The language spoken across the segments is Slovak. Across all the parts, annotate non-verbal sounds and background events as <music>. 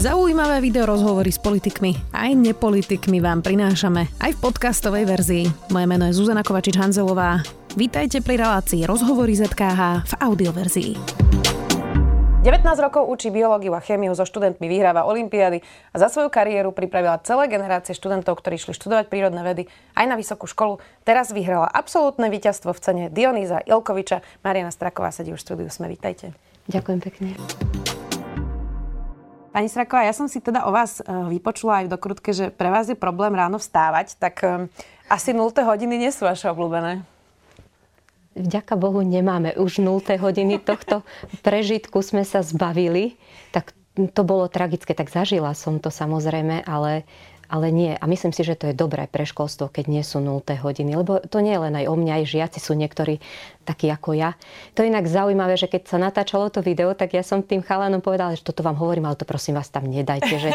Zaujímavé video rozhovory s politikmi aj nepolitikmi vám prinášame aj v podcastovej verzii. Moje meno je Zuzana Kovačič-Hanzelová. Vítajte pri relácii Rozhovory ZKH v audioverzii. 19 rokov učí biológiu a chémiu, so študentmi vyhráva olimpiády a za svoju kariéru pripravila celé generácie študentov, ktorí šli študovať prírodné vedy aj na vysokú školu. Teraz vyhrala absolútne víťazstvo v cene Dionýza Ilkoviča. Mariana Straková sedí už v štúdiu. Sme, vítajte. Ďakujem pekne. Pani Straková, ja som si teda o vás e, vypočula aj v dokrutke, že pre vás je problém ráno vstávať, tak e, asi 0 hodiny nie sú vaše obľúbené. Vďaka Bohu nemáme už 0 hodiny tohto prežitku sme sa zbavili. Tak to bolo tragické, tak zažila som to samozrejme, ale ale nie. A myslím si, že to je dobré pre školstvo, keď nie sú 0 hodiny. Lebo to nie je len aj o mňa, aj žiaci sú niektorí takí ako ja. To je inak zaujímavé, že keď sa natáčalo to video, tak ja som tým chalanom povedala, že toto vám hovorím, ale to prosím vás tam nedajte. Že...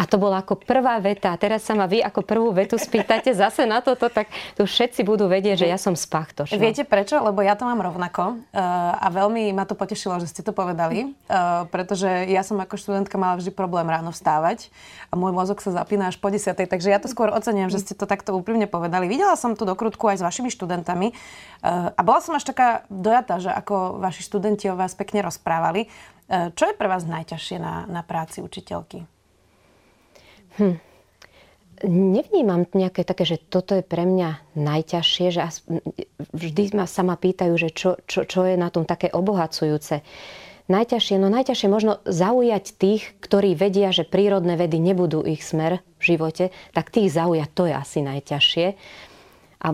A to bola ako prvá veta. A teraz sa ma vy ako prvú vetu spýtate zase na toto, tak tu všetci budú vedieť, že ja som spachtoš. Viete prečo? Lebo ja to mám rovnako. Uh, a veľmi ma to potešilo, že ste to povedali. Uh, pretože ja som ako študentka mala vždy problém ráno vstávať. A môj mozog sa zapína až po 10. Takže ja to skôr ocením, že ste to takto úprimne povedali. Videla som tú dokrutku aj s vašimi študentami eh, a bola som až taká dojatá, že ako vaši študenti o vás pekne rozprávali. Eh, čo je pre vás najťažšie na, na práci učiteľky? Hm. Nevnímam nejaké také, že toto je pre mňa najťažšie, že vždy ma sa ma pýtajú, že čo, čo, čo je na tom také obohacujúce. Najťažšie, no najťažšie možno zaujať tých, ktorí vedia, že prírodné vedy nebudú ich smer v živote, tak tých zaujať, to je asi najťažšie. A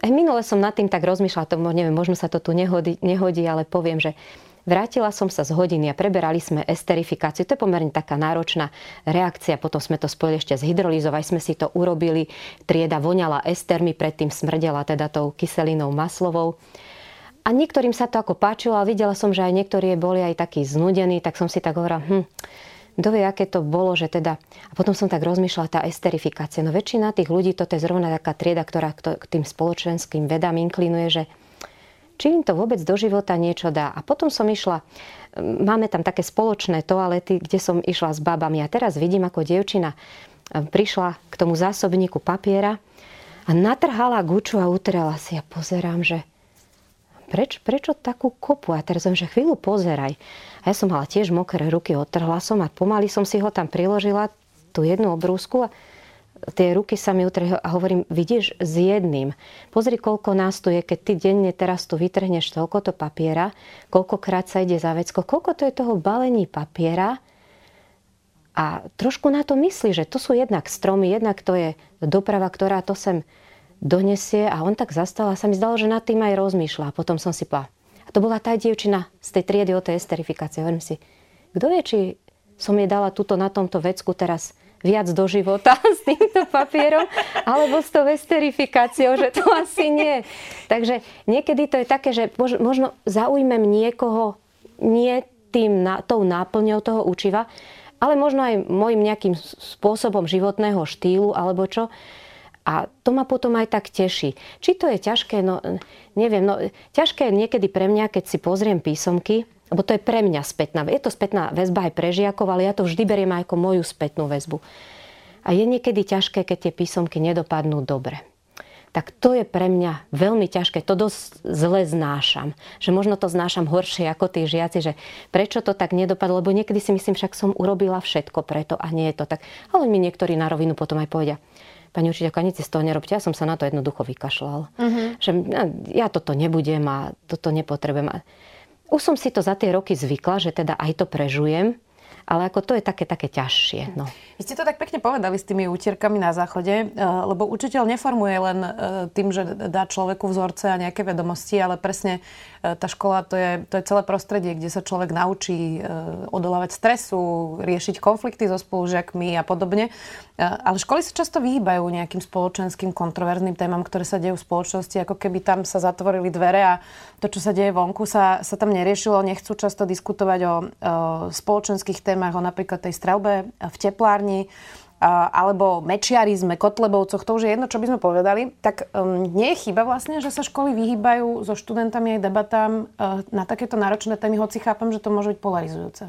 aj minule som nad tým tak rozmýšľala, to neviem, možno sa to tu nehodí, nehodí ale poviem, že Vrátila som sa z hodiny a preberali sme esterifikáciu. To je pomerne taká náročná reakcia. Potom sme to spojili ešte s hydrolízou. Aj sme si to urobili. Trieda voňala estermi, predtým smrdela teda tou kyselinou maslovou. A niektorým sa to ako páčilo a videla som, že aj niektorí boli aj takí znudení, tak som si tak hovorila, hm, kto vie, aké to bolo, že teda... A potom som tak rozmýšľala, tá esterifikácia. No väčšina tých ľudí, toto je zrovna taká trieda, ktorá k tým spoločenským vedám inklinuje, že či im to vôbec do života niečo dá. A potom som išla, máme tam také spoločné toalety, kde som išla s babami a teraz vidím, ako dievčina prišla k tomu zásobníku papiera a natrhala guču a utrela si a pozerám, že preč, prečo takú kopu? A teraz som, že chvíľu pozeraj. A ja som mala tiež mokré ruky, odtrhla som a pomaly som si ho tam priložila, tú jednu obrúsku a tie ruky sa mi utrhli a hovorím, vidíš, s jedným. Pozri, koľko nás tu je, keď ty denne teraz tu vytrhneš toľko to papiera, koľkokrát sa ide za vecko, koľko to je toho balení papiera, a trošku na to myslí, že to sú jednak stromy, jednak to je doprava, ktorá to sem donesie a on tak zastal a sa mi zdalo, že nad tým aj rozmýšľa. A potom som si povedala, a to bola tá dievčina z tej triedy o tej esterifikácie. Hovorím si, kto vie, či som jej dala túto na tomto vecku teraz viac do života <laughs> s týmto papierom, alebo s tou esterifikáciou, že to asi nie. Takže niekedy to je také, že možno zaujmem niekoho nie tým, tou náplňou toho učiva, ale možno aj môjim nejakým spôsobom životného štýlu alebo čo. A to ma potom aj tak teší. Či to je ťažké, no neviem, no ťažké je niekedy pre mňa, keď si pozriem písomky, lebo to je pre mňa spätná. Je to spätná väzba aj pre žiakov, ale ja to vždy beriem aj ako moju spätnú väzbu. A je niekedy ťažké, keď tie písomky nedopadnú dobre. Tak to je pre mňa veľmi ťažké. To dosť zle znášam. Že možno to znášam horšie ako tí žiaci, že prečo to tak nedopadlo, lebo niekedy si myslím, však som urobila všetko preto a nie je to tak. Ale mi niektorí na rovinu potom aj povedia, pani učiteľka, nič z toho nerobte, ja som sa na to jednoducho vykašľal. Uh-huh. Že ja toto nebudem a toto nepotrebujem. Už som si to za tie roky zvykla, že teda aj to prežujem, ale ako to je také, také ťažšie. No. Vy ste to tak pekne povedali s tými útierkami na záchode, eh, lebo učiteľ neformuje len eh, tým, že dá človeku vzorce a nejaké vedomosti, ale presne eh, tá škola to je, to je celé prostredie, kde sa človek naučí odolávať stresu, riešiť konflikty so spolužiakmi a podobne. Ale školy sa často vyhýbajú nejakým spoločenským kontroverzným témam, ktoré sa dejú v spoločnosti, ako keby tam sa zatvorili dvere a to, čo sa deje vonku, sa, sa tam neriešilo. Nechcú často diskutovať o, o spoločenských témach o napríklad tej strelbe v teplárni, alebo mečiarizme, kotlebovcoch, to už je jedno, čo by sme povedali, tak um, nie je chyba vlastne, že sa školy vyhýbajú so študentami aj debatám uh, na takéto náročné témy, hoci chápem, že to môže byť polarizujúce.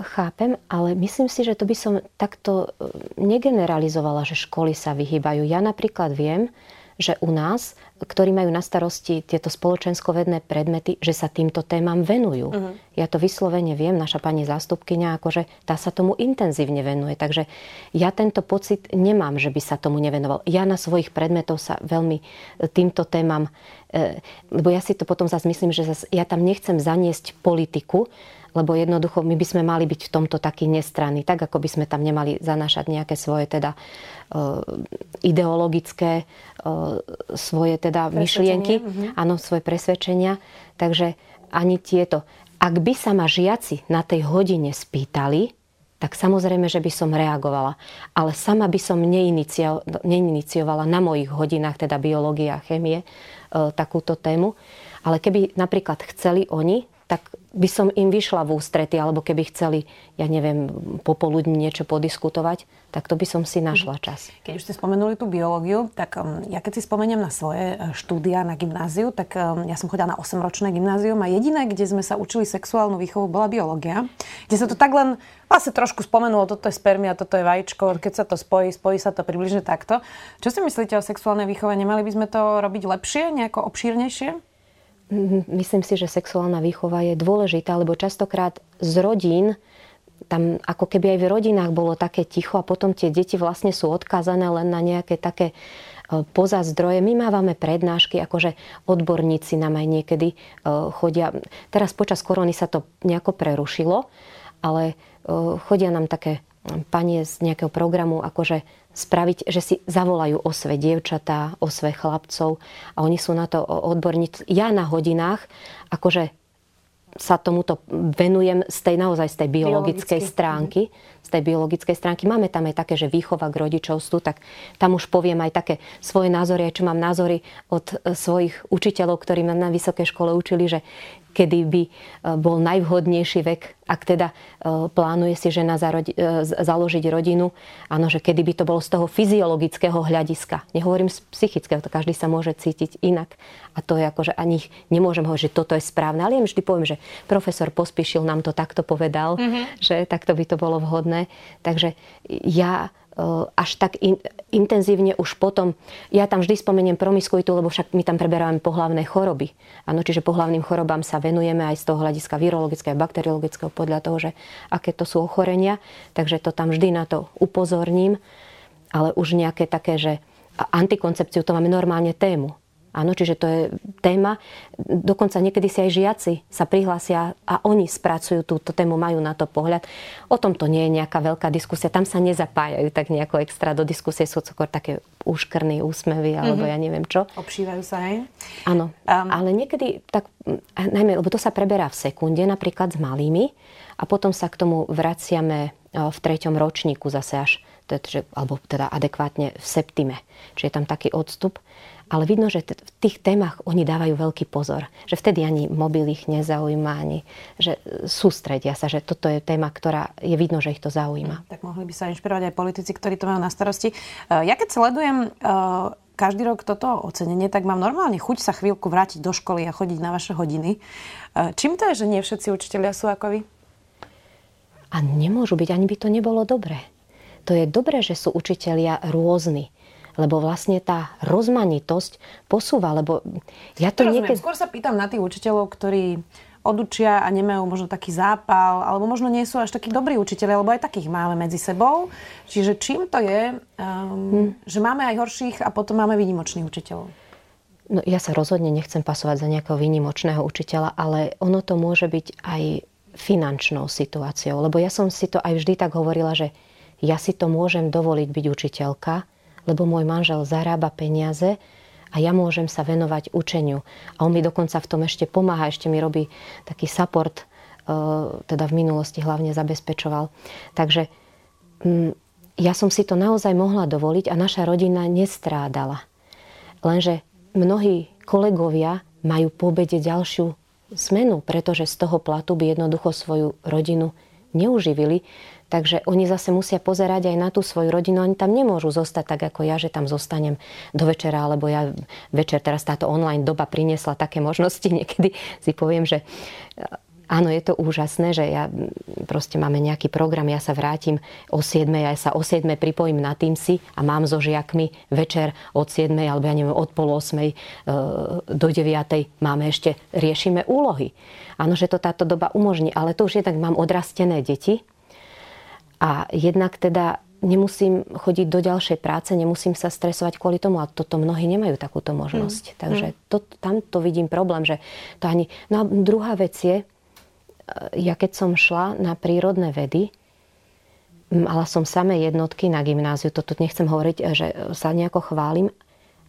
Chápem, ale myslím si, že to by som takto e, negeneralizovala, že školy sa vyhýbajú. Ja napríklad viem, že u nás, ktorí majú na starosti tieto spoločenskovedné predmety, že sa týmto témam venujú. Uh-huh. Ja to vyslovene viem, naša pani zástupkynia, akože tá sa tomu intenzívne venuje. Takže ja tento pocit nemám, že by sa tomu nevenoval. Ja na svojich predmetov sa veľmi e, týmto témam, e, lebo ja si to potom zase myslím, že zase ja tam nechcem zaniesť politiku, lebo jednoducho my by sme mali byť v tomto taký nestranní, tak ako by sme tam nemali zanášať nejaké svoje teda uh, ideologické uh, svoje teda myšlienky, uh-huh. áno, svoje presvedčenia. Takže ani tieto. Ak by sa ma žiaci na tej hodine spýtali, tak samozrejme, že by som reagovala. Ale sama by som neiniciovala na mojich hodinách, teda biológie a chémie, e, takúto tému. Ale keby napríklad chceli oni, tak by som im vyšla v ústrety, alebo keby chceli, ja neviem, popoludní niečo podiskutovať, tak to by som si našla čas. Keď už ste spomenuli tú biológiu, tak um, ja keď si spomeniem na svoje uh, štúdia na gymnáziu, tak um, ja som chodila na 8-ročné gymnázium a jediné, kde sme sa učili sexuálnu výchovu, bola biológia, kde sa to tak len vlastne trošku spomenulo, toto je spermia, toto je vajíčko, keď sa to spojí, spojí sa to približne takto. Čo si myslíte o sexuálnej výchove? Nemali by sme to robiť lepšie, nejako obšírnejšie? Myslím si, že sexuálna výchova je dôležitá, lebo častokrát z rodín tam ako keby aj v rodinách bolo také ticho a potom tie deti vlastne sú odkázané len na nejaké také e, poza zdroje. My mávame prednášky, akože odborníci nám aj niekedy e, chodia. Teraz počas korony sa to nejako prerušilo, ale e, chodia nám také panie z nejakého programu, akože spraviť, že si zavolajú o sve dievčatá, o sve chlapcov a oni sú na to odborníci. Ja na hodinách akože sa tomuto venujem z tej naozaj z tej biologickej Biologicky. stránky. Z tej biologickej stránky. Máme tam aj také, že výchova k rodičovstvu, tak tam už poviem aj také svoje názory, aj čo mám názory od e, svojich učiteľov, ktorí ma na vysokej škole učili, že kedy by e, bol najvhodnejší vek, ak teda e, plánuje si žena zarodi, e, založiť rodinu, áno, že kedy by to bolo z toho fyziologického hľadiska. Nehovorím z psychického, to každý sa môže cítiť inak. A to je ako, že ani nemôžem hovoriť, že toto je správne. Ale ja vždy poviem, že profesor Pospíšil nám to takto povedal, mm-hmm. že takto by to bolo vhodné. Takže ja až tak in, intenzívne už potom. Ja tam vždy spomeniem promiskuitu, lebo však my tam preberáme pohlavné choroby. Áno, čiže pohlavným chorobám sa venujeme aj z toho hľadiska virologického, bakteriologického, podľa toho, že aké to sú ochorenia. Takže to tam vždy na to upozorním. Ale už nejaké také, že antikoncepciu, to máme normálne tému. Áno, čiže to je téma. Dokonca niekedy si aj žiaci sa prihlásia a oni spracujú túto tému, majú na to pohľad. O tom to nie je nejaká veľká diskusia. Tam sa nezapájajú tak nejako extra do diskusie. Sú skôr také úškrný úsmevy alebo mm-hmm. ja neviem čo. Obšívajú sa aj? Áno. Um. Ale niekedy tak, najmä, lebo to sa preberá v sekunde napríklad s malými a potom sa k tomu vraciame v treťom ročníku zase až, alebo teda adekvátne v septime. Čiže je tam taký odstup. Ale vidno, že v tých témach oni dávajú veľký pozor. Že vtedy ani mobil ich nezaujíma, ani že sústredia sa, že toto je téma, ktorá je vidno, že ich to zaujíma. Tak mohli by sa inšpirovať aj politici, ktorí to majú na starosti. E, ja keď sledujem e, každý rok toto ocenenie, tak mám normálne chuť sa chvíľku vrátiť do školy a chodiť na vaše hodiny. E, čím to je, že nie všetci učiteľia sú ako vy? A nemôžu byť, ani by to nebolo dobré. To je dobré, že sú učitelia rôzni lebo vlastne tá rozmanitosť posúva, lebo ja to, to niekedy... Skôr sa pýtam na tých učiteľov, ktorí odučia a nemajú možno taký zápal, alebo možno nie sú až takí dobrí učiteľi, lebo aj takých máme medzi sebou. Čiže čím to je, um, hmm. že máme aj horších a potom máme výnimočných učiteľov? No, ja sa rozhodne nechcem pasovať za nejakého výnimočného učiteľa, ale ono to môže byť aj finančnou situáciou. Lebo ja som si to aj vždy tak hovorila, že ja si to môžem dovoliť byť učiteľka, lebo môj manžel zarába peniaze a ja môžem sa venovať učeniu. A on mi dokonca v tom ešte pomáha, ešte mi robí taký support, e, teda v minulosti hlavne zabezpečoval. Takže mm, ja som si to naozaj mohla dovoliť a naša rodina nestrádala. Lenže mnohí kolegovia majú po obede ďalšiu smenu, pretože z toho platu by jednoducho svoju rodinu neuživili. Takže oni zase musia pozerať aj na tú svoju rodinu. Oni tam nemôžu zostať tak ako ja, že tam zostanem do večera, alebo ja večer, teraz táto online doba priniesla také možnosti. <laughs> Niekedy si poviem, že Áno, je to úžasné, že ja proste máme nejaký program, ja sa vrátim o 7, ja sa o 7 pripojím na Teamsy a mám so žiakmi večer od 7 alebo ja neviem od pol 8 e, do 9 máme ešte, riešime úlohy. Áno, že to táto doba umožní, ale to už jednak mám odrastené deti a jednak teda nemusím chodiť do ďalšej práce, nemusím sa stresovať kvôli tomu a toto mnohí nemajú takúto možnosť. Mm. Takže to, tam to vidím problém, že to ani... No a druhá vec je, ja keď som šla na prírodné vedy, mala som samé jednotky na gymnáziu, toto nechcem hovoriť, že sa nejako chválim,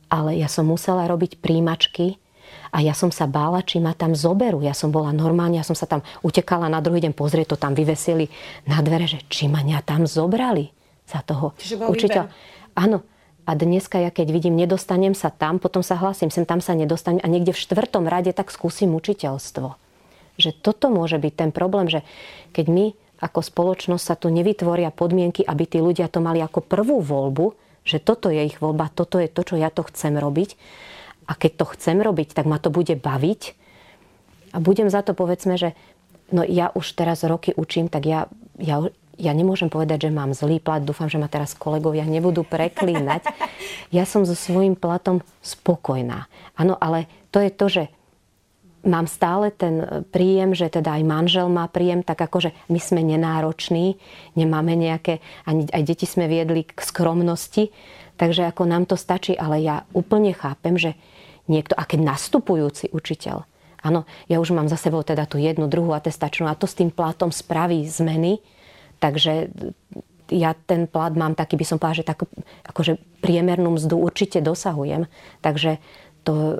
ale ja som musela robiť príjimačky a ja som sa bála, či ma tam zoberú. Ja som bola normálne, ja som sa tam utekala na druhý deň pozrieť, to tam vyvesili na dvere, že či ma tam zobrali za toho učiteľa. Áno, a dneska ja keď vidím, nedostanem sa tam, potom sa hlasím, sem tam sa nedostanem a niekde v štvrtom rade tak skúsim učiteľstvo že toto môže byť ten problém, že keď my ako spoločnosť sa tu nevytvoria podmienky, aby tí ľudia to mali ako prvú voľbu, že toto je ich voľba, toto je to, čo ja to chcem robiť. A keď to chcem robiť, tak ma to bude baviť. A budem za to povedzme, že no ja už teraz roky učím, tak ja, ja, ja nemôžem povedať, že mám zlý plat. Dúfam, že ma teraz kolegovia nebudú preklínať. Ja som so svojím platom spokojná. Áno, ale to je to, že mám stále ten príjem, že teda aj manžel má príjem, tak akože my sme nenároční, nemáme nejaké, ani aj deti sme viedli k skromnosti, takže ako nám to stačí, ale ja úplne chápem, že niekto, a keď nastupujúci učiteľ, áno, ja už mám za sebou teda tú jednu, druhú atestačnú a to s tým platom spraví zmeny, takže ja ten plat mám taký, by som povedala, že tak, akože priemernú mzdu určite dosahujem, takže to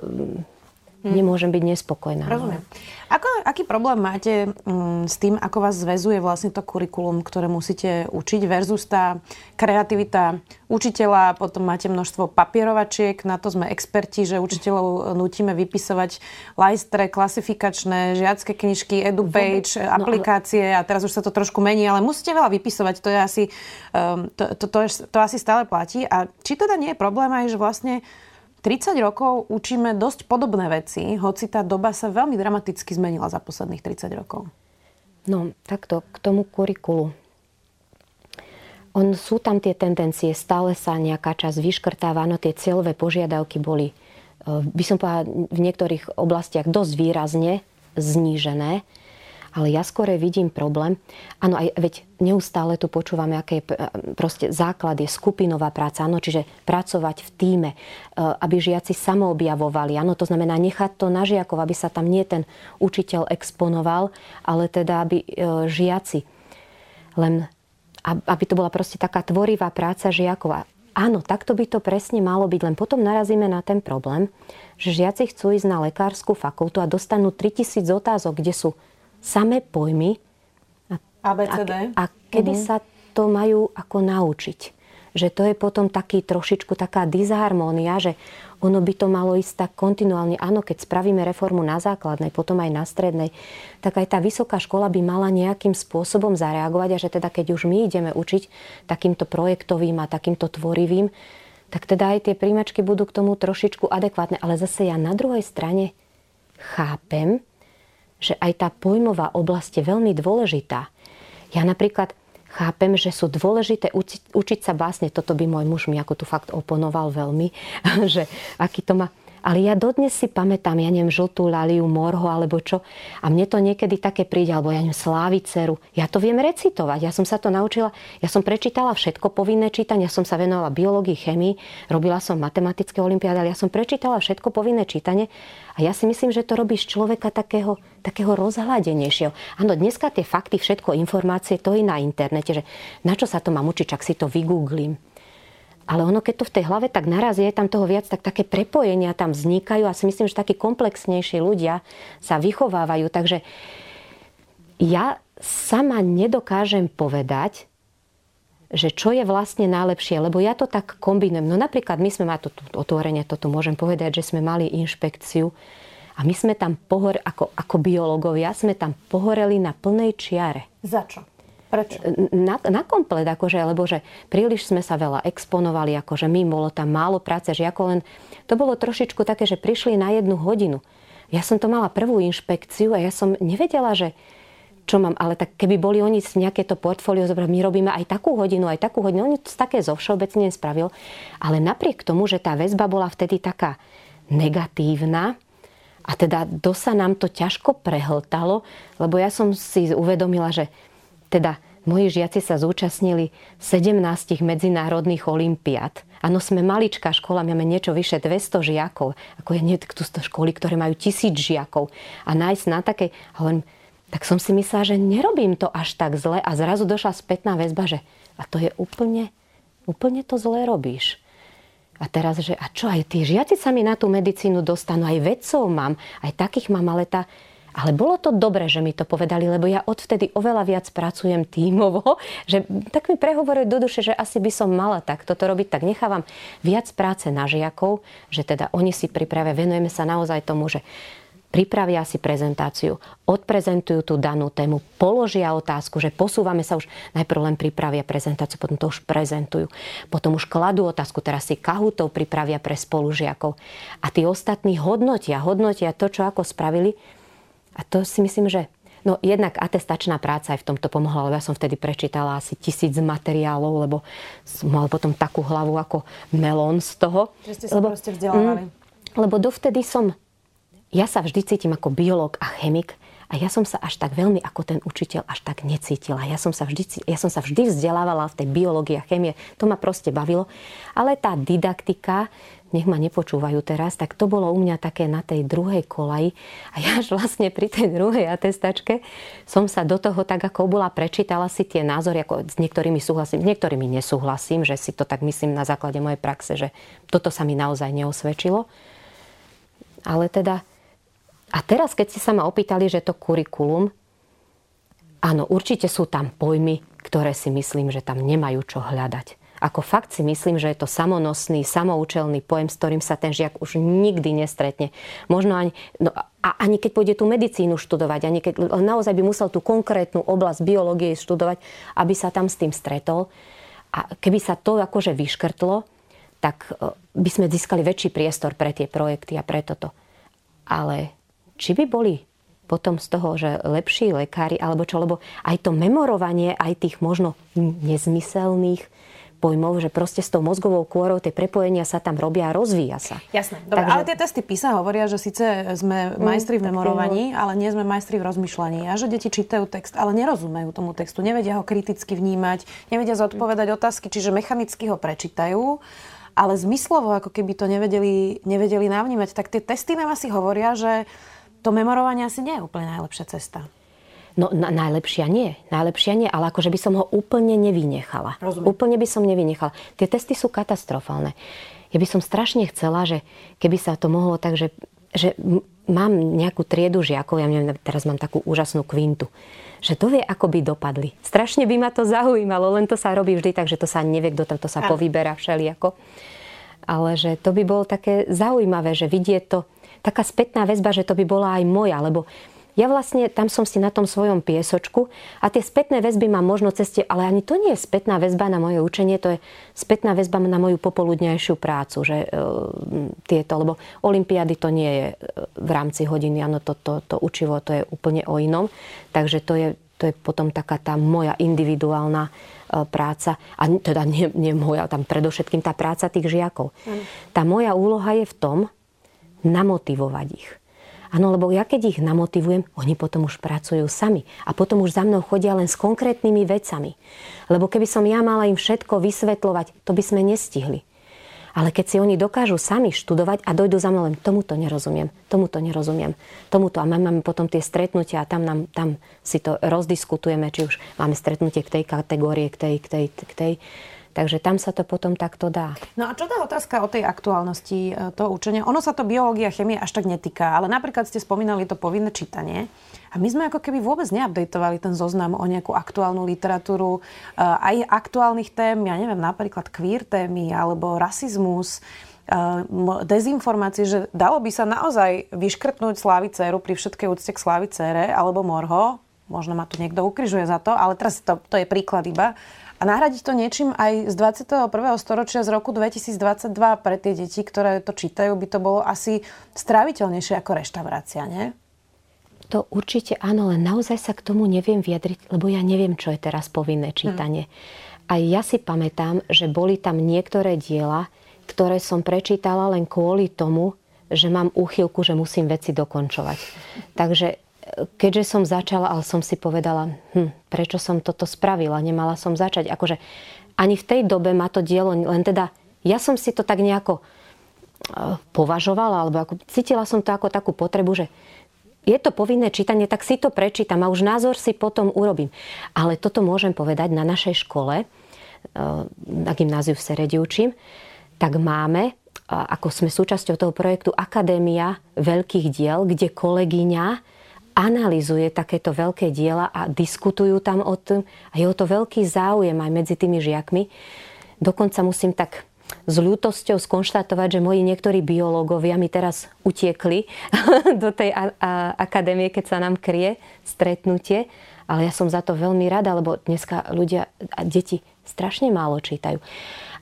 Hmm. Nemôžem byť nespokojná. Rozumiem. Ako, aký problém máte um, s tým, ako vás zväzuje vlastne to kurikulum, ktoré musíte učiť versus tá kreativita učiteľa, potom máte množstvo papierovačiek, na to sme experti, že učiteľov nutíme vypisovať lajstre, klasifikačné, žiacké knižky, edupage, no, aplikácie a teraz už sa to trošku mení, ale musíte veľa vypisovať, to je asi, um, to, to, to, to, to asi stále platí. A či teda nie je problém aj, že vlastne 30 rokov učíme dosť podobné veci, hoci tá doba sa veľmi dramaticky zmenila za posledných 30 rokov. No, takto k tomu kurikulu. On, sú tam tie tendencie, stále sa nejaká časť vyškrtáva, no tie cieľové požiadavky boli, e, by som povedala, v niektorých oblastiach dosť výrazne znížené. Ale ja skôr vidím problém. Áno, aj veď neustále tu počúvame, aké je proste základ je skupinová práca. Áno, čiže pracovať v týme, e, aby žiaci samoobjavovali. Áno, to znamená nechať to na žiakov, aby sa tam nie ten učiteľ exponoval, ale teda aby e, žiaci len aby to bola proste taká tvorivá práca žiakov. A áno, takto by to presne malo byť, len potom narazíme na ten problém, že žiaci chcú ísť na lekárskú fakultu a dostanú 3000 otázok, kde sú samé pojmy. A, ABCD. A, a kedy uh-huh. sa to majú ako naučiť. Že to je potom taký trošičku taká disharmónia, že ono by to malo ísť tak kontinuálne. Áno, keď spravíme reformu na základnej, potom aj na strednej, tak aj tá vysoká škola by mala nejakým spôsobom zareagovať a že teda keď už my ideme učiť takýmto projektovým a takýmto tvorivým, tak teda aj tie príjmačky budú k tomu trošičku adekvátne. Ale zase ja na druhej strane chápem, že aj tá pojmová oblasť je veľmi dôležitá. Ja napríklad chápem, že sú dôležité učiť, sa básne. Toto by môj muž mi ako tu fakt oponoval veľmi, <laughs> že aký to má ale ja dodnes si pamätám, ja neviem, žltú laliu, morho alebo čo. A mne to niekedy také príde, alebo ja neviem, sláviceru. Ja to viem recitovať. Ja som sa to naučila. Ja som prečítala všetko povinné čítanie. Ja som sa venovala biológii, chemii. Robila som matematické olimpiády, ale ja som prečítala všetko povinné čítanie. A ja si myslím, že to robí z človeka takého, takého rozhľadenejšieho. Áno, dneska tie fakty, všetko, informácie, to je na internete, že na čo sa to mám učiť, ak si to vygooglím. Ale ono, keď to v tej hlave tak naraz je tam toho viac, tak také prepojenia tam vznikajú a si myslím, že takí komplexnejší ľudia sa vychovávajú. Takže ja sama nedokážem povedať, že čo je vlastne najlepšie, lebo ja to tak kombinujem. No napríklad my sme mali, to, otvorenie toto môžem povedať, že sme mali inšpekciu a my sme tam pohor, ako, ako biológovia, sme tam pohoreli na plnej čiare. Za čo? Prečo? Na, na komplet, akože, lebo že príliš sme sa veľa exponovali, akože my, bolo tam málo práce, že ako len, to bolo trošičku také, že prišli na jednu hodinu. ja som to mala prvú inšpekciu a ja som nevedela, že čo mám, ale tak keby boli oni nejaké to portfólio zobrať, my robíme aj takú hodinu, aj takú hodinu, oni to také zo všeobecne spravil. Ale napriek tomu, že tá väzba bola vtedy taká negatívna, a teda dosa nám to ťažko prehltalo, lebo ja som si uvedomila, že teda moji žiaci sa zúčastnili 17 medzinárodných olimpiad. Áno, sme maličká škola, máme niečo vyše 200 žiakov. Ako je niekto z školy, ktoré majú tisíc žiakov. A nájsť na takej... Hovorím, tak som si myslela, že nerobím to až tak zle a zrazu došla spätná väzba, že a to je úplne, úplne to zle robíš. A teraz, že a čo, aj tí žiaci sa mi na tú medicínu dostanú, aj vedcov mám, aj takých mám, ale tá, ale bolo to dobre, že mi to povedali, lebo ja odvtedy oveľa viac pracujem tímovo, <laughs> že tak mi prehovorili do duše, že asi by som mala tak toto robiť, tak nechávam viac práce na žiakov, že teda oni si pripravia, venujeme sa naozaj tomu, že pripravia si prezentáciu, odprezentujú tú danú tému, položia otázku, že posúvame sa už, najprv len pripravia prezentáciu, potom to už prezentujú. Potom už kladú otázku, teraz si kahutov pripravia pre spolužiakov. A tí ostatní hodnotia, hodnotia to, čo ako spravili. A to si myslím, že No jednak atestačná práca aj v tomto pomohla, lebo ja som vtedy prečítala asi tisíc materiálov, lebo som mal potom takú hlavu ako melón z toho. Že ste sa lebo, proste vzdelávali. Mm, lebo dovtedy som ja sa vždy cítim ako biológ a chemik a ja som sa až tak veľmi ako ten učiteľ až tak necítila. Ja som sa vždy, ja som sa vždy vzdelávala v tej biológii a chemie. To ma proste bavilo. Ale tá didaktika, nech ma nepočúvajú teraz, tak to bolo u mňa také na tej druhej kolaji. A ja až vlastne pri tej druhej atestačke som sa do toho tak ako bola, prečítala si tie názory, ako s niektorými súhlasím, s niektorými nesúhlasím, že si to tak myslím na základe mojej praxe, že toto sa mi naozaj neosvedčilo. Ale teda a teraz, keď ste sa ma opýtali, že to kurikulum, áno, určite sú tam pojmy, ktoré si myslím, že tam nemajú čo hľadať. Ako fakt si myslím, že je to samonosný, samoučelný pojem, s ktorým sa ten žiak už nikdy nestretne. Možno ani, no, a ani keď pôjde tú medicínu študovať, ani keď naozaj by musel tú konkrétnu oblasť biológie študovať, aby sa tam s tým stretol. A keby sa to akože vyškrtlo, tak e, by sme získali väčší priestor pre tie projekty a pre toto. Ale či by boli potom z toho, že lepší lekári, alebo čo, lebo aj to memorovanie aj tých možno nezmyselných pojmov, že proste s tou mozgovou kôrou tie prepojenia sa tam robia a rozvíja sa. Jasné. Dobre, Takže... ale tie testy PISA hovoria, že síce sme mm, majstri v memorovaní, ale nie sme majstri v rozmýšľaní. A že deti čítajú text, ale nerozumejú tomu textu, nevedia ho kriticky vnímať, nevedia zodpovedať otázky, čiže mechanicky ho prečítajú ale zmyslovo, ako keby to nevedeli, nevedeli navnímať, tak tie testy nám asi hovoria, že to memorovanie asi nie je úplne najlepšia cesta. No na, najlepšia nie, najlepšia nie, ale akože by som ho úplne nevynechala. Rozumiem. Úplne by som nevynechala. Tie testy sú katastrofálne. Ja by som strašne chcela, že keby sa to mohlo tak, že, že mám nejakú triedu žiakov, ja neviem, teraz mám takú úžasnú kvintu, že to vie, ako by dopadli. Strašne by ma to zaujímalo, len to sa robí vždy tak, že to sa nevie, kto tam to sa ja. povyberá všelijako. Ale že to by bolo také zaujímavé, že vidieť to, taká spätná väzba, že to by bola aj moja, lebo ja vlastne tam som si na tom svojom piesočku a tie spätné väzby mám možno ceste, ale ani to nie je spätná väzba na moje učenie, to je spätná väzba na moju popoludnejšiu prácu, že e, tieto, lebo olimpiády to nie je e, v rámci hodiny, áno, to, to, to učivo to je úplne o inom, takže to je, to je potom taká tá moja individuálna e, práca, a teda nie, nie moja, tam predovšetkým tá práca tých žiakov. Tá moja úloha je v tom, namotivovať ich. Áno, lebo ja keď ich namotivujem, oni potom už pracujú sami. A potom už za mnou chodia len s konkrétnymi vecami. Lebo keby som ja mala im všetko vysvetľovať, to by sme nestihli. Ale keď si oni dokážu sami študovať a dojdú za mnou len tomuto nerozumiem, tomuto nerozumiem, tomuto a máme potom tie stretnutia a tam, nám, tam si to rozdiskutujeme, či už máme stretnutie k tej kategórie, k tej, k tej, k tej Takže tam sa to potom takto dá. No a čo tá otázka o tej aktuálnosti e, toho učenia? Ono sa to biológia chemie až tak netýka, ale napríklad ste spomínali to povinné čítanie. A my sme ako keby vôbec neupdatovali ten zoznam o nejakú aktuálnu literatúru, e, aj aktuálnych tém, ja neviem, napríklad queer témy alebo rasizmus, e, dezinformácie, že dalo by sa naozaj vyškrtnúť Slávy Céru pri všetkej úcte k Slávy Cére alebo Morho, možno ma tu niekto ukrižuje za to, ale teraz to, to je príklad iba. A nahradiť to niečím aj z 21. storočia z roku 2022 pre tie deti, ktoré to čítajú, by to bolo asi stráviteľnejšie ako reštaurácia, nie? To určite áno, len naozaj sa k tomu neviem vyjadriť, lebo ja neviem, čo je teraz povinné čítanie. Hmm. A ja si pamätám, že boli tam niektoré diela, ktoré som prečítala len kvôli tomu, že mám úchylku, že musím veci dokončovať. Takže keďže som začala, ale som si povedala, hm, prečo som toto spravila, nemala som začať. Akože ani v tej dobe ma to dielo, len teda ja som si to tak nejako e, považovala, alebo ako, cítila som to ako takú potrebu, že je to povinné čítanie, tak si to prečítam a už názor si potom urobím. Ale toto môžem povedať na našej škole, e, na gymnáziu v Seredi učím, tak máme ako sme súčasťou toho projektu Akadémia veľkých diel, kde kolegyňa analizuje takéto veľké diela a diskutujú tam o tom. A je o to veľký záujem aj medzi tými žiakmi. Dokonca musím tak s ľútosťou skonštatovať, že moji niektorí biológovia mi teraz utiekli <laughs> do tej akadémie, keď sa nám krie stretnutie. Ale ja som za to veľmi rada, lebo dneska ľudia a deti strašne málo čítajú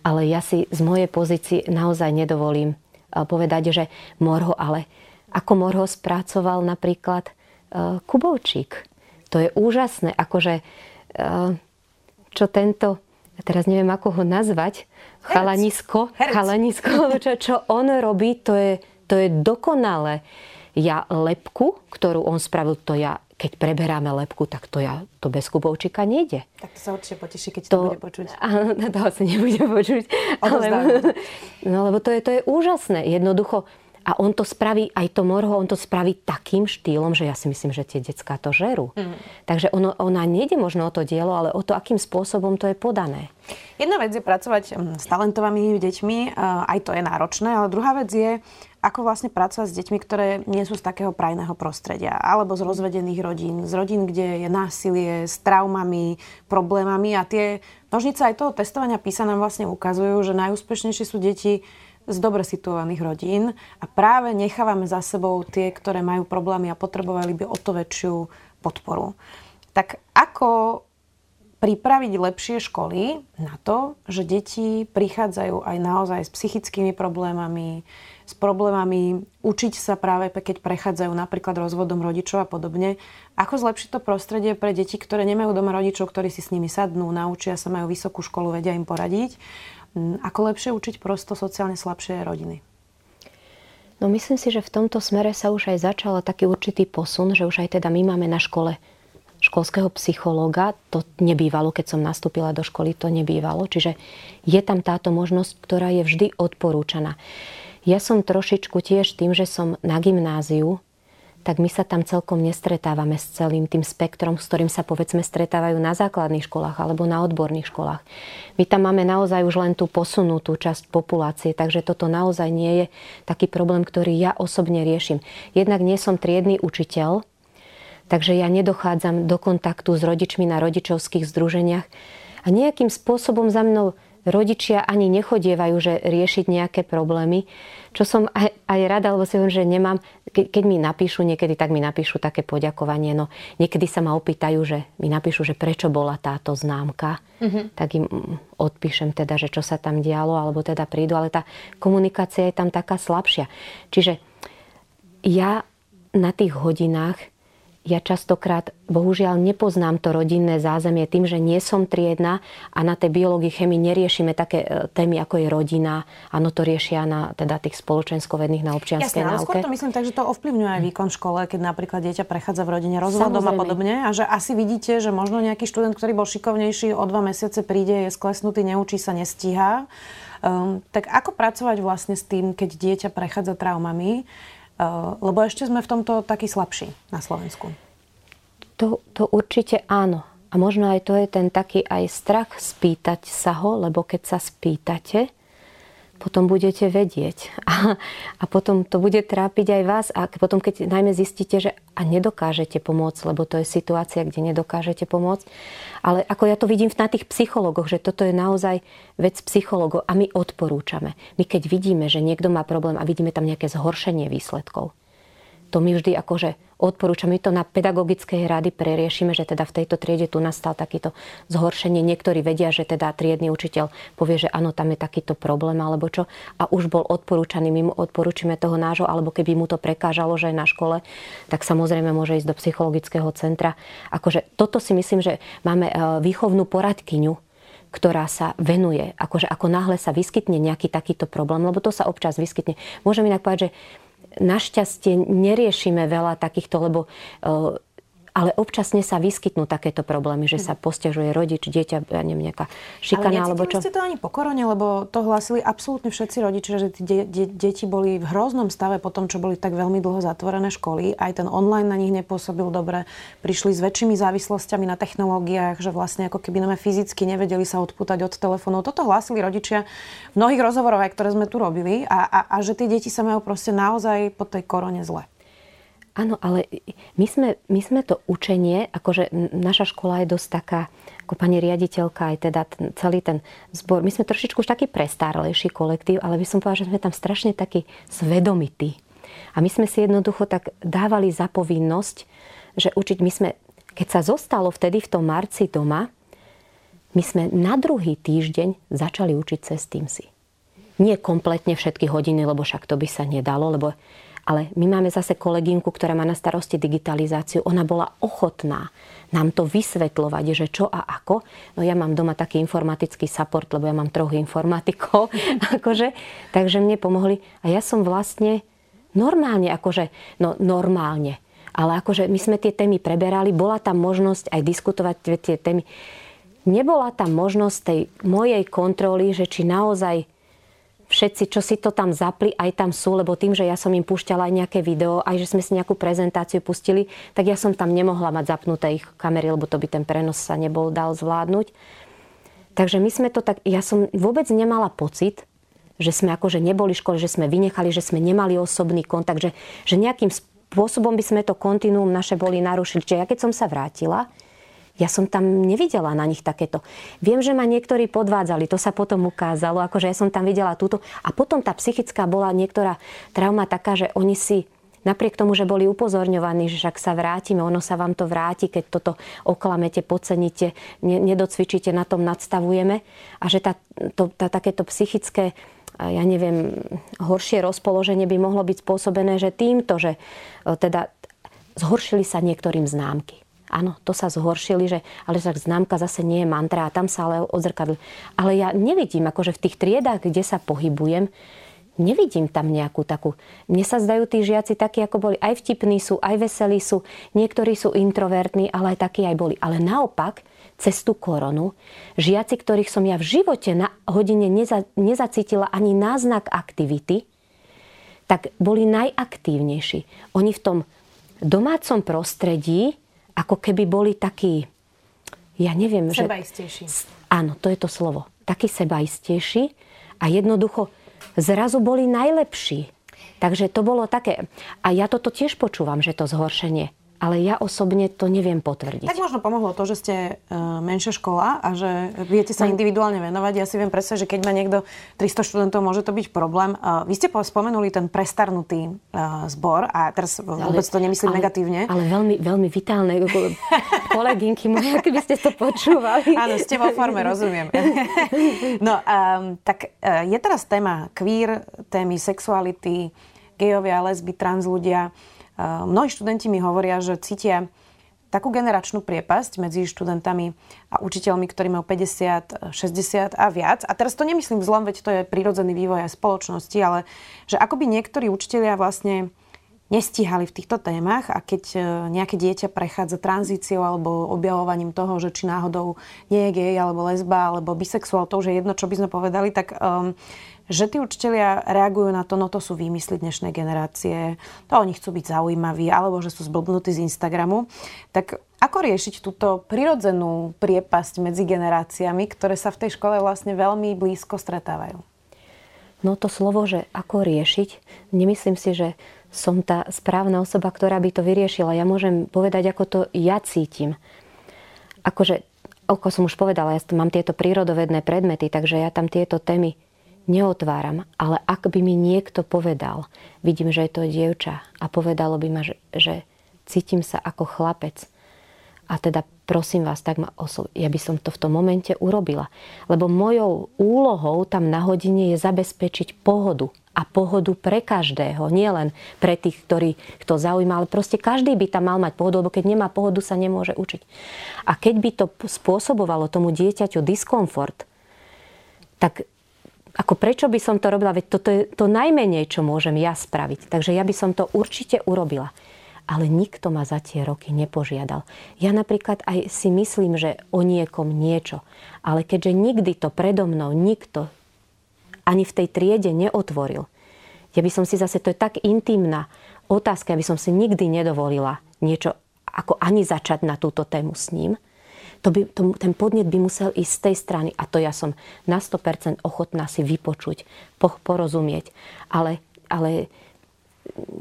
ale ja si z mojej pozície naozaj nedovolím eh, povedať, že Morho, ale ako Morho spracoval napríklad Kubovčík. To je úžasné, akože uh, čo tento, teraz neviem ako ho nazvať, Herc. chalanisko, Herc. chalanisko <laughs> čo, čo on robí, to je, to je dokonalé. Ja lepku, ktorú on spravil, to ja keď preberáme lepku, tak to ja to bez kubovčika nejde. Tak to sa určite poteší, keď to, to bude počuť. <laughs> Áno, to asi nebude počuť. Ale, <laughs> no lebo to je, to je úžasné. Jednoducho, a on to spraví, aj to morho, on to spraví takým štýlom, že ja si myslím, že tie decka to žerú. Mm. Takže ono, ona nejde možno o to dielo, ale o to, akým spôsobom to je podané. Jedna vec je pracovať mm, s talentovanými deťmi, aj to je náročné, ale druhá vec je ako vlastne pracovať s deťmi, ktoré nie sú z takého prajného prostredia, alebo z rozvedených rodín, z rodín, kde je násilie, s traumami, problémami a tie nožnice aj toho testovania písa nám vlastne ukazujú, že najúspešnejšie sú deti z dobre situovaných rodín a práve nechávame za sebou tie, ktoré majú problémy a potrebovali by o to väčšiu podporu. Tak ako pripraviť lepšie školy na to, že deti prichádzajú aj naozaj s psychickými problémami, s problémami učiť sa práve, keď prechádzajú napríklad rozvodom rodičov a podobne. Ako zlepšiť to prostredie pre deti, ktoré nemajú doma rodičov, ktorí si s nimi sadnú, naučia sa, majú vysokú školu, vedia im poradiť. Mm, ako lepšie učiť prosto sociálne slabšie rodiny? No myslím si, že v tomto smere sa už aj začal taký určitý posun, že už aj teda my máme na škole školského psychológa. To nebývalo, keď som nastúpila do školy, to nebývalo. Čiže je tam táto možnosť, ktorá je vždy odporúčaná. Ja som trošičku tiež tým, že som na gymnáziu, tak my sa tam celkom nestretávame s celým tým spektrom, s ktorým sa povedzme stretávajú na základných školách alebo na odborných školách. My tam máme naozaj už len tú posunutú časť populácie, takže toto naozaj nie je taký problém, ktorý ja osobne riešim. Jednak nie som triedny učiteľ, takže ja nedochádzam do kontaktu s rodičmi na rodičovských združeniach a nejakým spôsobom za mnou rodičia ani nechodievajú, že riešiť nejaké problémy, čo som aj, aj rada, lebo si hovorím, že nemám, ke, keď mi napíšu niekedy, tak mi napíšu také poďakovanie, no niekedy sa ma opýtajú, že mi napíšu, že prečo bola táto známka, mm-hmm. tak im odpíšem teda, že čo sa tam dialo, alebo teda prídu, ale tá komunikácia je tam taká slabšia. Čiže ja na tých hodinách ja častokrát, bohužiaľ, nepoznám to rodinné zázemie tým, že nie som triedna a na tej biológii chemii neriešime také e, témy, ako je rodina. Áno, to riešia na teda tých spoločenskovedných na občianskej Jasne, náuke. Jasne, to myslím tak, že to ovplyvňuje aj výkon v škole, keď napríklad dieťa prechádza v rodine rozvodom a podobne. A že asi vidíte, že možno nejaký študent, ktorý bol šikovnejší, o dva mesiace príde, je sklesnutý, neučí sa, nestíha. Um, tak ako pracovať vlastne s tým, keď dieťa prechádza traumami? Eh, lebo ešte sme v tomto taký slabší na Slovensku. To, to určite áno. A možno aj to je ten taký aj strach spýtať sa ho, lebo keď sa spýtate, potom budete vedieť. <laughs> A, a potom to bude trápiť aj vás. A potom, keď najmä zistíte, že a nedokážete pomôcť, lebo to je situácia, kde nedokážete pomôcť. Ale ako ja to vidím na tých psychologoch, že toto je naozaj vec psychologov a my odporúčame. My keď vidíme, že niekto má problém a vidíme tam nejaké zhoršenie výsledkov, to my vždy akože odporúčame, my to na pedagogickej rady preriešime, že teda v tejto triede tu nastal takýto zhoršenie. Niektorí vedia, že teda triedny učiteľ povie, že áno, tam je takýto problém alebo čo. A už bol odporúčaný, my mu odporúčime toho nášho, alebo keby mu to prekážalo, že je na škole, tak samozrejme môže ísť do psychologického centra. Akože toto si myslím, že máme e, výchovnú poradkyňu, ktorá sa venuje, akože ako náhle sa vyskytne nejaký takýto problém, lebo to sa občas vyskytne. Môžem inak povedať, že našťastie neriešime veľa takýchto, lebo e, ale občasne sa vyskytnú takéto problémy, že sa postiažuje rodič, dieťa, ja neviem, nejaká šikana alebo čo. ste to ani po korone, lebo to hlásili absolútne všetci rodičia, že tie de- de- deti boli v hroznom stave po tom, čo boli tak veľmi dlho zatvorené školy. Aj ten online na nich nepôsobil dobre. Prišli s väčšími závislostiami na technológiách, že vlastne ako keby nám fyzicky nevedeli sa odpútať od telefónov. Toto hlásili rodičia v mnohých rozhovoroch, ktoré sme tu robili a, a, a že tie deti sa majú proste naozaj po tej korone zle. Áno, ale my sme, my sme to učenie, akože naša škola je dosť taká, ako pani riaditeľka, aj teda celý ten zbor, my sme trošičku už taký prestárlejší kolektív, ale by som povedala, že sme tam strašne takí svedomití. A my sme si jednoducho tak dávali za povinnosť, že učiť, my sme, keď sa zostalo vtedy v tom marci doma, my sme na druhý týždeň začali učiť cez Teamsy. Nie kompletne všetky hodiny, lebo však to by sa nedalo, lebo ale my máme zase kolegynku, ktorá má na starosti digitalizáciu. Ona bola ochotná nám to vysvetľovať, že čo a ako. No ja mám doma taký informatický support, lebo ja mám troch informatikov. <laughs> akože, takže mne pomohli. A ja som vlastne normálne, akože, no normálne. Ale akože my sme tie témy preberali, bola tam možnosť aj diskutovať tie témy. Nebola tam možnosť tej mojej kontroly, že či naozaj všetci, čo si to tam zapli, aj tam sú, lebo tým, že ja som im púšťala aj nejaké video, aj že sme si nejakú prezentáciu pustili, tak ja som tam nemohla mať zapnuté ich kamery, lebo to by ten prenos sa nebol dal zvládnuť. Takže my sme to tak, ja som vôbec nemala pocit, že sme akože neboli školy, že sme vynechali, že sme nemali osobný kontakt, že, že nejakým spôsobom by sme to kontinuum naše boli narušili. Čiže ja keď som sa vrátila, ja som tam nevidela na nich takéto. Viem, že ma niektorí podvádzali, to sa potom ukázalo, akože ja som tam videla túto. A potom tá psychická bola niektorá trauma taká, že oni si napriek tomu, že boli upozorňovaní, že však sa vrátime, ono sa vám to vráti, keď toto oklamete, podceníte, nedocvičíte, na tom nadstavujeme. A že tá, to, tá, takéto psychické ja neviem, horšie rozpoloženie by mohlo byť spôsobené, že týmto, že e, teda zhoršili sa niektorým známky. Áno, to sa zhoršili, že ale tak známka zase nie je mantra a tam sa ale odzrkadli. Ale ja nevidím, akože v tých triedách, kde sa pohybujem, nevidím tam nejakú takú... Mne sa zdajú tí žiaci takí, ako boli. Aj vtipní sú, aj veselí sú. Niektorí sú introvertní, ale aj takí aj boli. Ale naopak, cez tú koronu, žiaci, ktorých som ja v živote na hodine neza, nezacítila ani náznak aktivity, tak boli najaktívnejší. Oni v tom domácom prostredí ako keby boli takí, ja neviem, sebaistejší. že... Áno, to je to slovo. Takí sebaistejší a jednoducho zrazu boli najlepší. Takže to bolo také. A ja toto tiež počúvam, že to zhoršenie ale ja osobne to neviem potvrdiť. Tak možno pomohlo to, že ste uh, menšia škola a že viete sa individuálne venovať. Ja si viem predstaviť, že keď má niekto 300 študentov, môže to byť problém. Uh, vy ste spomenuli ten prestarnutý uh, zbor a teraz ale, vôbec to nemyslím ale, negatívne. Ale veľmi, veľmi vitálne. <laughs> Kolegynky moje, keby ste to počúvali. Áno, ste vo forme, rozumiem. <laughs> no, um, tak je teraz téma queer, témy sexuality, gejovia, lesby, trans ľudia. Mnohí študenti mi hovoria, že cítia takú generačnú priepasť medzi študentami a učiteľmi, ktorí majú 50, 60 a viac. A teraz to nemyslím zlom, veď to je prirodzený vývoj aj spoločnosti, ale že akoby niektorí učitelia vlastne nestíhali v týchto témach a keď e, nejaké dieťa prechádza tranzíciou alebo objavovaním toho, že či náhodou nie je gej alebo lesba alebo bisexuál, to už je jedno, čo by sme povedali, tak um, že tí učitelia reagujú na to, no to sú výmysly dnešnej generácie, to oni chcú byť zaujímaví, alebo že sú zblbnutí z Instagramu. Tak ako riešiť túto prirodzenú priepasť medzi generáciami, ktoré sa v tej škole vlastne veľmi blízko stretávajú? No to slovo, že ako riešiť, nemyslím si, že som tá správna osoba, ktorá by to vyriešila. Ja môžem povedať, ako to ja cítim. Akože, ako som už povedala, ja mám tieto prírodovedné predmety, takže ja tam tieto témy neotváram. Ale ak by mi niekto povedal, vidím, že je to dievča a povedalo by ma, že, že cítim sa ako chlapec a teda prosím vás, tak ma osov. Ja by som to v tom momente urobila. Lebo mojou úlohou tam na hodine je zabezpečiť pohodu. A pohodu pre každého, nielen pre tých, ktorí to zaujíma, ale proste každý by tam mal mať pohodu, lebo keď nemá pohodu, sa nemôže učiť. A keď by to spôsobovalo tomu dieťaťu diskomfort, tak ako prečo by som to robila? Veď toto je to najmenej, čo môžem ja spraviť. Takže ja by som to určite urobila ale nikto ma za tie roky nepožiadal. Ja napríklad aj si myslím, že o niekom niečo, ale keďže nikdy to predo mnou nikto ani v tej triede neotvoril, ja by som si zase, to je tak intimná otázka, aby som si nikdy nedovolila niečo ako ani začať na túto tému s ním, to by, to, ten podnet by musel ísť z tej strany a to ja som na 100% ochotná si vypočuť, porozumieť. Ale, ale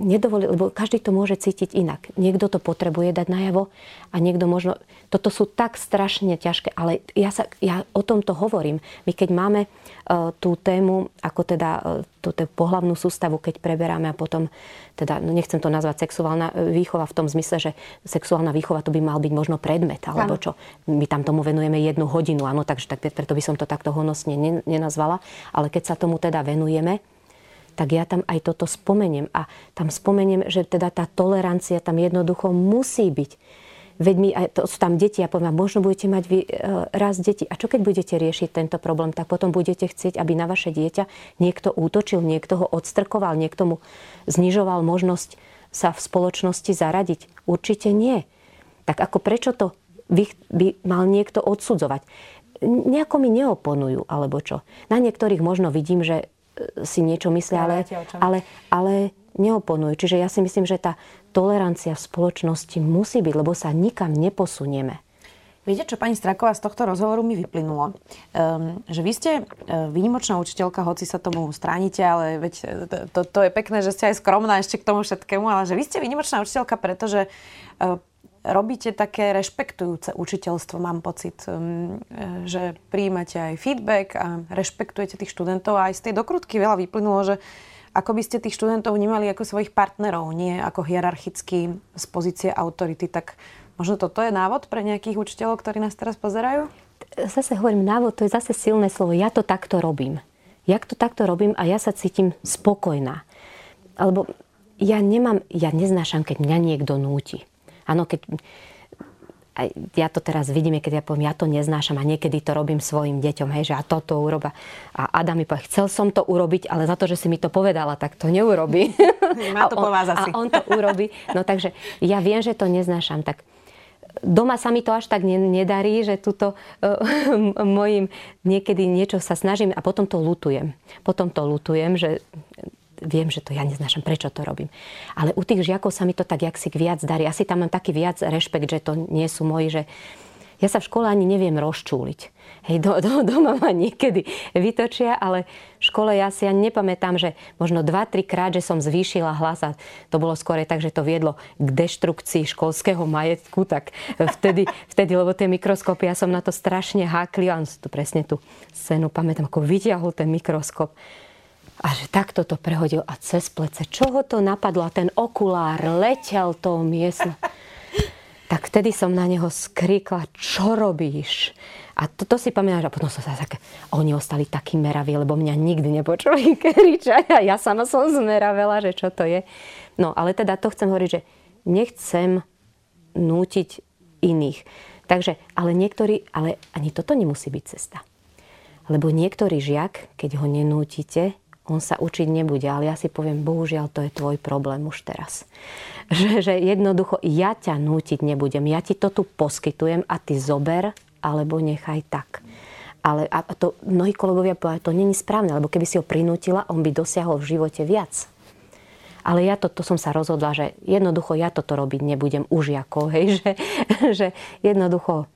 nedovolí, lebo každý to môže cítiť inak. Niekto to potrebuje dať najavo a niekto možno... Toto sú tak strašne ťažké, ale ja, sa, ja o tomto hovorím. My keď máme uh, tú tému, ako teda uh, tú, tú pohlavnú sústavu, keď preberáme a potom, teda, no nechcem to nazvať sexuálna e, výchova v tom zmysle, že sexuálna výchova to by mal byť možno predmet, alebo čo. My tam tomu venujeme jednu hodinu, áno, takže tak, preto by som to takto honosne nenazvala. Ale keď sa tomu teda venujeme, tak ja tam aj toto spomeniem. A tam spomeniem, že teda tá tolerancia tam jednoducho musí byť. Veď my, to sú tam deti, ja poviem, možno budete mať vy, e, raz deti. A čo keď budete riešiť tento problém, tak potom budete chcieť, aby na vaše dieťa niekto útočil, niekto ho odstrkoval, niekto mu znižoval možnosť sa v spoločnosti zaradiť. Určite nie. Tak ako prečo to by mal niekto odsudzovať? Nejako mi neoponujú, alebo čo. Na niektorých možno vidím, že si niečo myslia, ale, ale, ale neoponujú. Čiže ja si myslím, že tá tolerancia v spoločnosti musí byť, lebo sa nikam neposunieme. Viete, čo pani Straková z tohto rozhovoru mi vyplynulo? Um, že vy ste uh, výnimočná učiteľka, hoci sa tomu stránite, ale veď e, to, to je pekné, že ste aj skromná ešte k tomu všetkému, ale že vy ste výnimočná učiteľka, pretože uh, robíte také rešpektujúce učiteľstvo, mám pocit, um, e, že príjmate aj feedback a rešpektujete tých študentov a aj z tej dokrutky veľa vyplynulo, že ako by ste tých študentov vnímali ako svojich partnerov, nie ako hierarchicky z pozície autority. Tak možno toto je návod pre nejakých učiteľov, ktorí nás teraz pozerajú? Zase hovorím, návod to je zase silné slovo. Ja to takto robím. Ja to takto robím a ja sa cítim spokojná. Alebo ja nemám, ja neznášam, keď mňa niekto núti. Áno, keď aj ja to teraz vidím, keď ja poviem, ja to neznášam a niekedy to robím svojim deťom, hej, že a toto uroba. A Adam mi povie, chcel som to urobiť, ale za to, že si mi to povedala, tak to neurobi. <laughs> <laughs> Má to po vás asi. A on to urobi. No takže ja viem, že to neznášam. Tak doma sa mi to až tak nedarí, že tuto <laughs> uh, mojim niekedy niečo sa snažím a potom to lutujem. Potom to lutujem, že viem, že to ja neznášam, prečo to robím. Ale u tých žiakov sa mi to tak si viac darí. Asi tam mám taký viac rešpekt, že to nie sú moji, že ja sa v škole ani neviem rozčúliť. Hej, do, do, doma ma niekedy vytočia, ale v škole ja si ani nepamätám, že možno 2-3 krát, že som zvýšila hlas a to bolo skôr tak, že to viedlo k deštrukcii školského majetku, tak vtedy, vtedy lebo tie mikroskopy, ja som na to strašne háklila, to presne tú scénu pamätám, ako vyťahol ten mikroskop a že takto to prehodil a cez plece. Čo ho to napadlo? A ten okulár letel tou miestno. <laughs> Tak vtedy som na neho skrikla, čo robíš? A toto to si pamätám, že potom som sa tak... Oni ostali takí meraví, lebo mňa nikdy nepočuli <laughs> kričať. A ja sama som zmeravela, že čo to je. No, ale teda to chcem hovoriť, že nechcem nútiť iných. Takže, ale niektorí, ale ani toto nemusí byť cesta. Lebo niektorý žiak, keď ho nenútite, on sa učiť nebude. Ale ja si poviem, bohužiaľ, to je tvoj problém už teraz. <laughs> Že, že jednoducho ja ťa nútiť nebudem. Ja ti to tu poskytujem a ty zober, alebo nechaj tak. Ale a to mnohí kolegovia povedali, to není správne, lebo keby si ho prinútila, on by dosiahol v živote viac. Ale ja to, to som sa rozhodla, že jednoducho ja toto robiť nebudem už ako, <laughs> hej, že, že jednoducho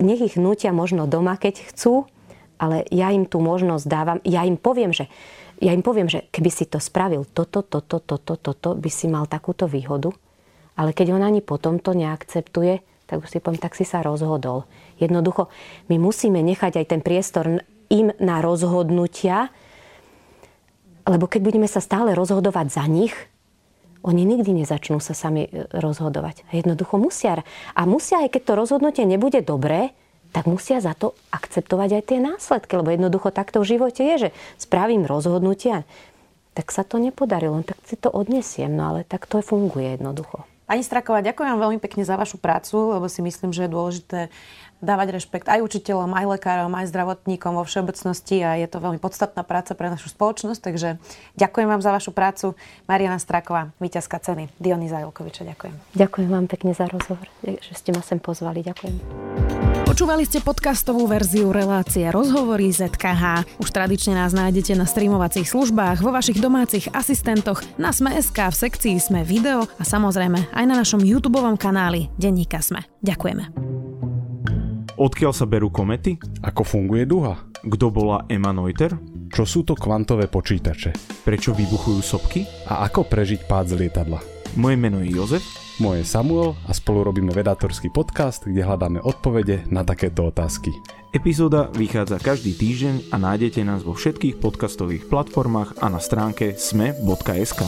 nech ich nutia možno doma, keď chcú, ale ja im tú možnosť dávam, ja im poviem, že ja im poviem, že keby si to spravil toto, toto, toto, toto, by si mal takúto výhodu. Ale keď on ani potom to neakceptuje, tak už si poviem, tak si sa rozhodol. Jednoducho, my musíme nechať aj ten priestor im na rozhodnutia, lebo keď budeme sa stále rozhodovať za nich, oni nikdy nezačnú sa sami e, rozhodovať. Jednoducho musia. A musia, aj keď to rozhodnutie nebude dobré, tak musia za to akceptovať aj tie následky. Lebo jednoducho takto v živote je, že spravím rozhodnutia, tak sa to nepodarilo, tak si to odnesiem. No ale tak to funguje jednoducho. Pani Straková, ďakujem vám veľmi pekne za vašu prácu, lebo si myslím, že je dôležité dávať rešpekt aj učiteľom, aj lekárom, aj zdravotníkom vo všeobecnosti a je to veľmi podstatná práca pre našu spoločnosť, takže ďakujem vám za vašu prácu. Mariana Straková, víťazka ceny. Dionýza Jolkoviča, ďakujem. Ďakujem vám pekne za rozhovor, že ste ma sem pozvali. Ďakujem. Počúvali ste podcastovú verziu relácie Rozhovory ZKH. Už tradične nás nájdete na streamovacích službách, vo vašich domácich asistentoch, na Sme.sk, v sekcii Sme video a samozrejme aj na našom YouTube kanáli Denníka Sme. Ďakujeme. Odkiaľ sa berú komety? Ako funguje duha? Kto bola Emma Noether? Čo sú to kvantové počítače? Prečo vybuchujú sopky? A ako prežiť pád z lietadla? Moje meno je Jozef. Moje je Samuel a spolu robíme vedátorský podcast, kde hľadáme odpovede na takéto otázky. Epizóda vychádza každý týždeň a nájdete nás vo všetkých podcastových platformách a na stránke sme.sk.